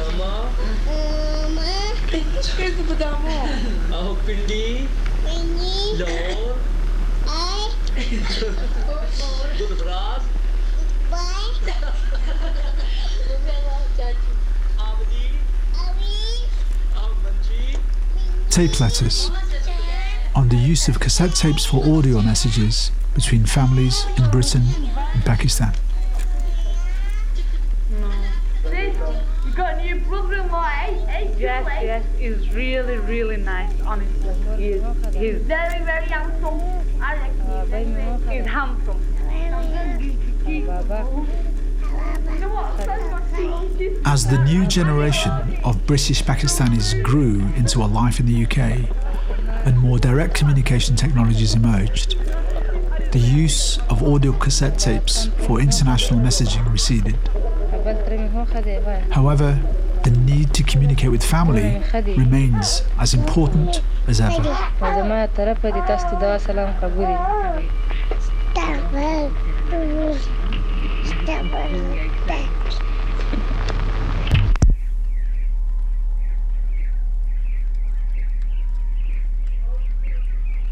Pradama. Questo potevamo? Aho Pindi. Lor. Gurudras. Avdi. Ahmadji. Tape letters on the use of cassette tapes for audio messages between families in Britain and Pakistan. You got a new brother-in-law, eh? eh? Yes, yes, he's really, really nice, honestly. He's, he's, Very, very handsome. I reckon he's very, very he's handsome. You know what? That's what she- As the new generation of British Pakistanis grew into a life in the UK and more direct communication technologies emerged, the use of audio cassette tapes for international messaging receded. However, the need to communicate with family remains as important as ever.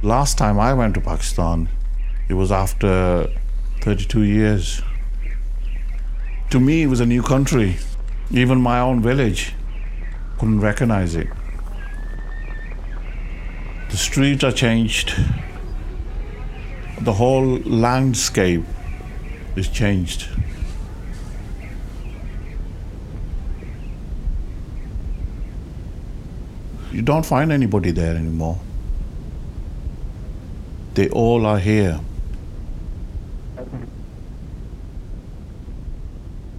Last time I went to Pakistan, it was after 32 years. To me, it was a new country even my own village couldn't recognize it. The streets are changed. The whole landscape is changed. You don't find anybody there anymore. They all are here.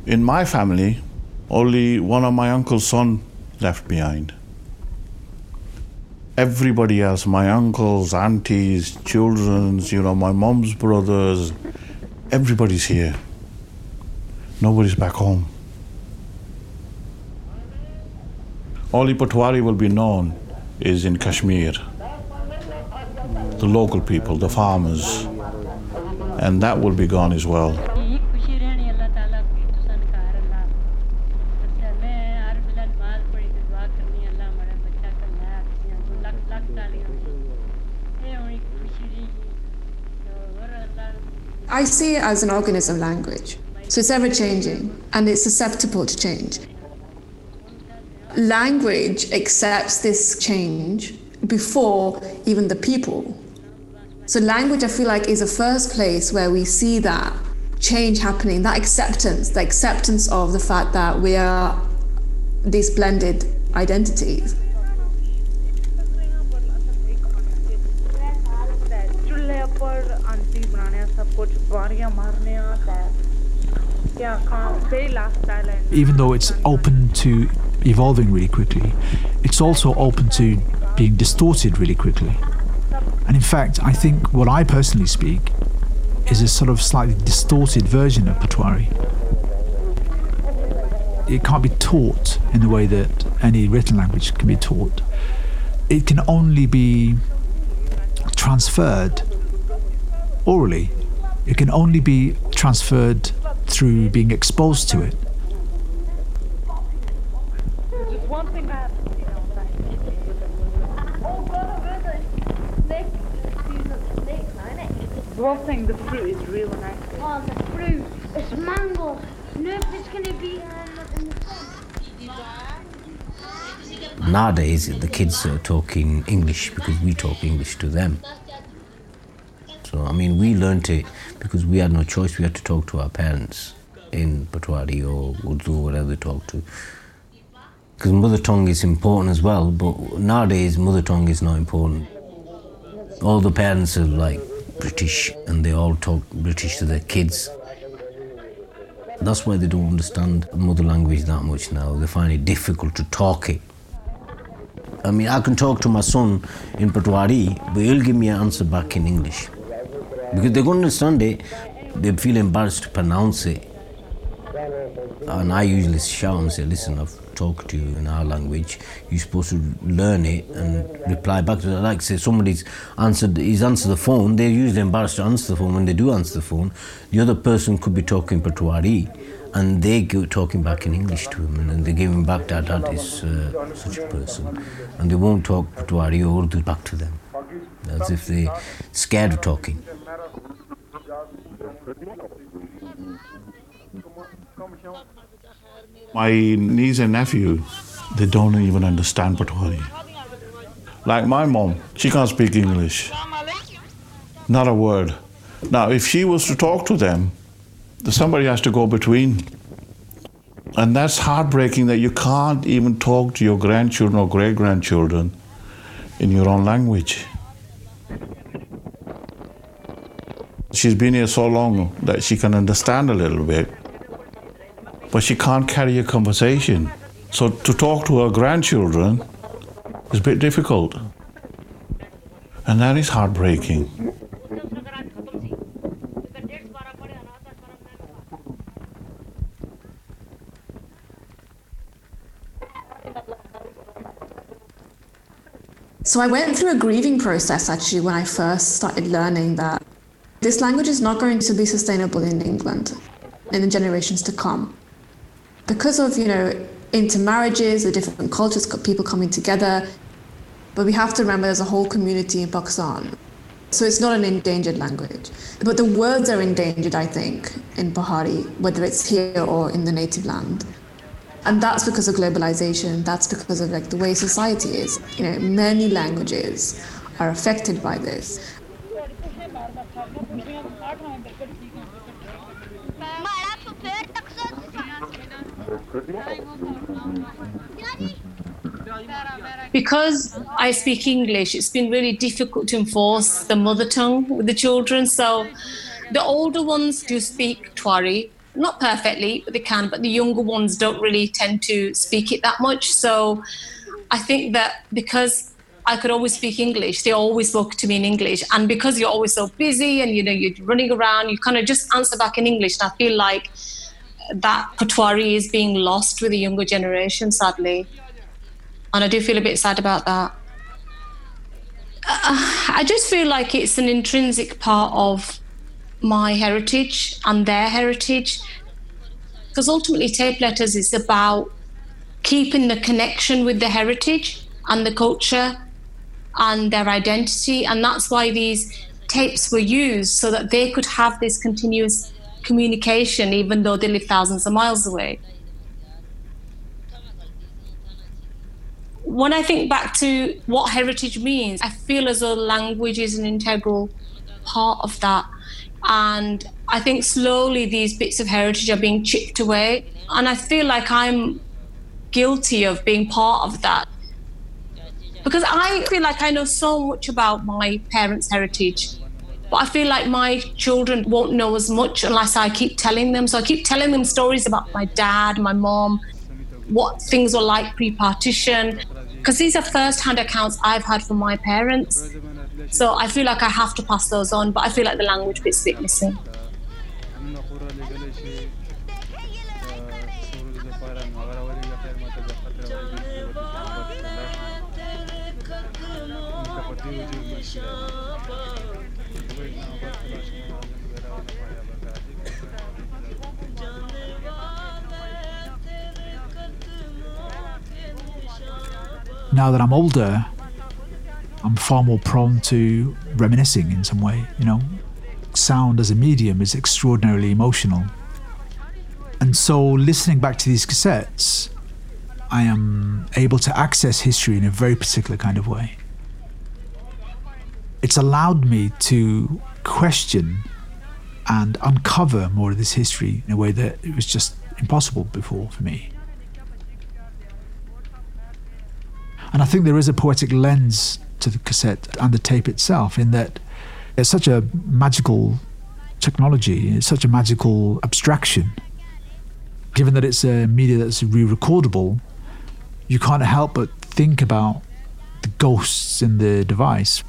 In my family, only one of my uncle's son left behind. Everybody else, my uncles, aunties, children's, you know, my mom's brothers, everybody's here. Nobody's back home. Only Potwari will be known is in Kashmir the local people, the farmers, and that will be gone as well. I see it as an organism language. So it's ever changing and it's susceptible to change. Language accepts this change before even the people. So language, I feel like, is the first place where we see that change happening, that acceptance, the acceptance of the fact that we are these blended identities. even though it's open to evolving really quickly, it's also open to being distorted really quickly. And in fact, I think what I personally speak is a sort of slightly distorted version of Potwari. It can't be taught in the way that any written language can be taught. It can only be transferred orally it can only be transferred through being exposed to it. One thing I have to say Oh, God, where's the snake? These are snakes, aren't it? One thing, the fruit is really nice. Oh, the fruit. It's mango. No, it's going to be um, in the. Nowadays, the kids are talking English because we talk English to them. So, I mean, we learnt it because we had no choice. We had to talk to our parents in Potwari or Urdu, whatever they talk to. Because mother tongue is important as well, but nowadays, mother tongue is not important. All the parents are like British and they all talk British to their kids. That's why they don't understand mother language that much now. They find it difficult to talk it. I mean, I can talk to my son in Potwari, but he'll give me an answer back in English. Because they don't understand it, they feel embarrassed to pronounce it. And I usually shout and say, listen, I've talked to you in our language. You're supposed to learn it and reply back to it. Like, say, somebody's answered, he's answered the phone, they're usually embarrassed to answer the phone. When they do answer the phone, the other person could be talking Potwari and they go talking back in English to him, and they give him back that that is uh, such a person, and they won't talk Potwari or Urdu back to them, as if they're scared of talking. My niece and nephew, they don't even understand Potwari. Like my mom, she can't speak English. Not a word. Now, if she was to talk to them, somebody has to go between. And that's heartbreaking that you can't even talk to your grandchildren or great grandchildren in your own language. She's been here so long that she can understand a little bit, but she can't carry a conversation. So to talk to her grandchildren is a bit difficult. And that is heartbreaking. So I went through a grieving process actually when I first started learning that this language is not going to be sustainable in England in the generations to come. Because of, you know, intermarriages, the different cultures, people coming together. But we have to remember there's a whole community in Pakistan. So it's not an endangered language. But the words are endangered, I think, in Pahari, whether it's here or in the native land. And that's because of globalization. That's because of like the way society is. You know, many languages are affected by this. Because I speak English, it's been really difficult to enforce the mother tongue with the children. So the older ones do speak Twari, not perfectly, but they can, but the younger ones don't really tend to speak it that much. So I think that because I could always speak English, they always spoke to me in English. And because you're always so busy and you know you're running around, you kind of just answer back in English. And I feel like that Potwari is being lost with the younger generation, sadly. And I do feel a bit sad about that. Uh, I just feel like it's an intrinsic part of my heritage and their heritage. Because ultimately, tape letters is about keeping the connection with the heritage and the culture and their identity. And that's why these tapes were used so that they could have this continuous communication, even though they live thousands of miles away. When I think back to what heritage means, I feel as though language is an integral part of that. And I think slowly these bits of heritage are being chipped away. And I feel like I'm guilty of being part of that. Because I feel like I know so much about my parents' heritage. But I feel like my children won't know as much unless I keep telling them. So I keep telling them stories about my dad, my mom, what things were like pre partition. Because these are first hand accounts I've had from my parents. So I feel like I have to pass those on, but I feel like the language bit's a bit missing. Now that I'm older, I'm far more prone to reminiscing in some way, you know. Sound as a medium is extraordinarily emotional. And so listening back to these cassettes, I am able to access history in a very particular kind of way. It's allowed me to question and uncover more of this history in a way that it was just impossible before for me. And I think there is a poetic lens to the cassette and the tape itself in that it's such a magical technology, it's such a magical abstraction. Given that it's a media that's re recordable, you can't help but think about the ghosts in the device.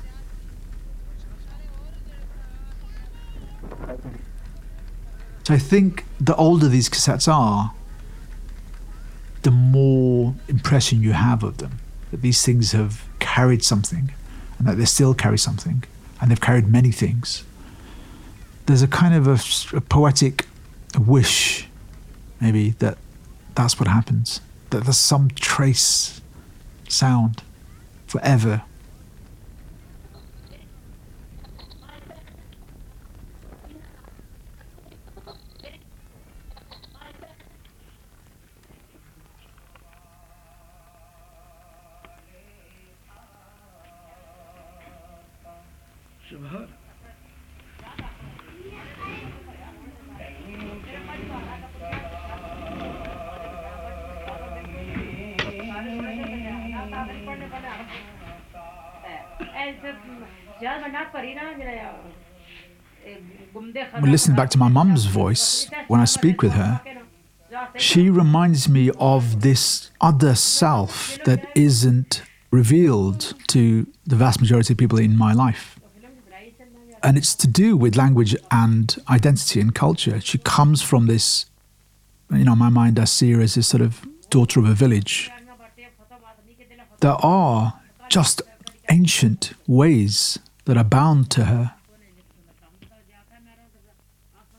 So I think the older these cassettes are, the more impression you have of them. That these things have carried something and that they still carry something and they've carried many things. There's a kind of a, a poetic wish maybe that that's what happens. That there's some trace sound forever. When listening back to my mum's voice when I speak with her, she reminds me of this other self that isn't revealed to the vast majority of people in my life. And it's to do with language and identity and culture. She comes from this, you know, my mind, I see her as this sort of daughter of a village. There are just ancient ways that are bound to her.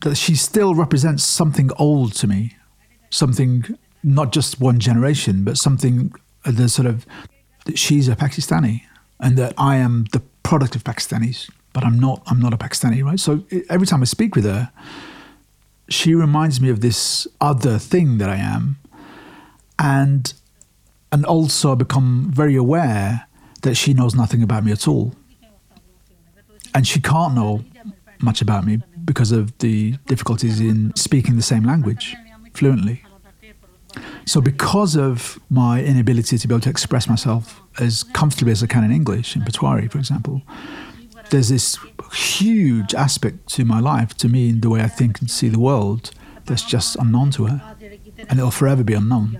That she still represents something old to me, something not just one generation, but something uh, the sort of that she's a Pakistani and that I am the product of Pakistanis, but I'm not. I'm not a Pakistani, right? So every time I speak with her, she reminds me of this other thing that I am, and and also I become very aware that she knows nothing about me at all. And she can't know much about me because of the difficulties in speaking the same language fluently. So, because of my inability to be able to express myself as comfortably as I can in English, in Potwari, for example, there's this huge aspect to my life, to me, in the way I think and see the world, that's just unknown to her. And it'll forever be unknown.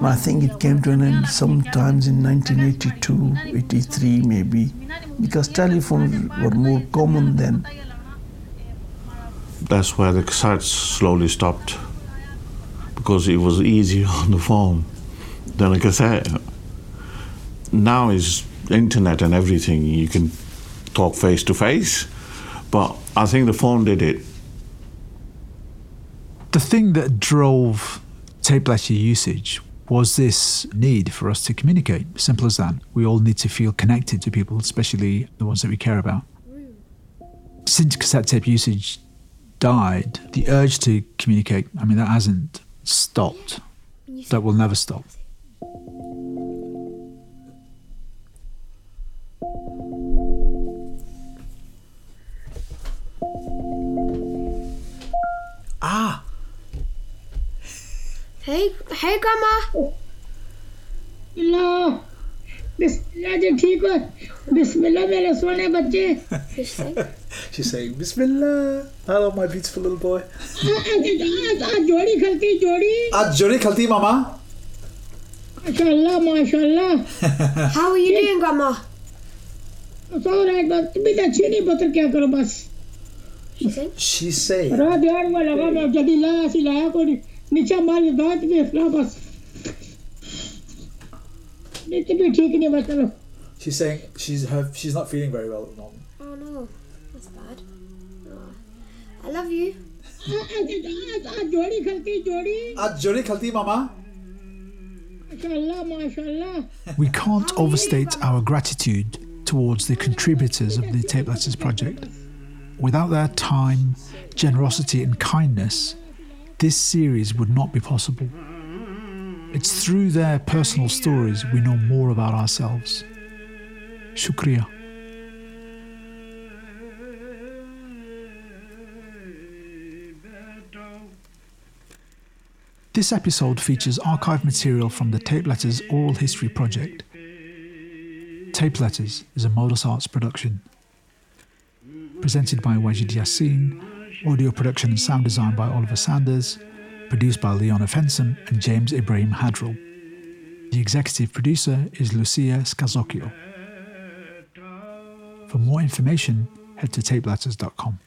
Well, I think it came to an end sometimes in 1982, 83 maybe, because telephones were more common then. That's where the sites slowly stopped because it was easier on the phone than a cassette. Now is internet and everything. You can talk face to face, but I think the phone did it. The thing that drove tape letter usage was this need for us to communicate. Simple as that. We all need to feel connected to people, especially the ones that we care about. Since cassette tape usage died, the urge to communicate, I mean, that hasn't stopped. That will never stop. Ah! Hey, hey, Grandma. बिस्मिल्लाह बिस्मिल्लाह जी ठीक हो बिस्मिल्लाह मेरे सोने बच्चे She's saying, Bismillah. Hello, my beautiful little boy. आज आज आज जोड़ी खलती जोड़ी आज जोड़ी खलती मामा माशाल्लाह माशाल्लाह How are you doing, Grandma? सो रात बस तुम भी तो अच्छी नहीं पता क्या करो बस She's saying. रात ध्यान में लगा मैं जल्दी लाया सी लाया को नीचे मार दांत में फला बस नीचे भी ठीक नहीं बस चलो She's saying she's her she's not feeling very well at the moment. Oh no, that's bad. Oh. I love you. आज आज आज जोड़ी खलती जोड़ी आज जोड़ी खलती मामा माशाल्लाह माशाल्लाह We can't overstate our gratitude towards the contributors of the Tape Letters project. Without their time, generosity, and kindness, this series would not be possible. It's through their personal stories we know more about ourselves. Shukriya. This episode features archive material from the Tape Letters Oral History Project. Tape Letters is a Modus Arts production. Presented by Wajid Yassin, audio production and sound design by Oliver Sanders, produced by Leona Fensome and James Ibrahim Hadrell. The executive producer is Lucia Scazzocchio. For more information, head to tapeletters.com.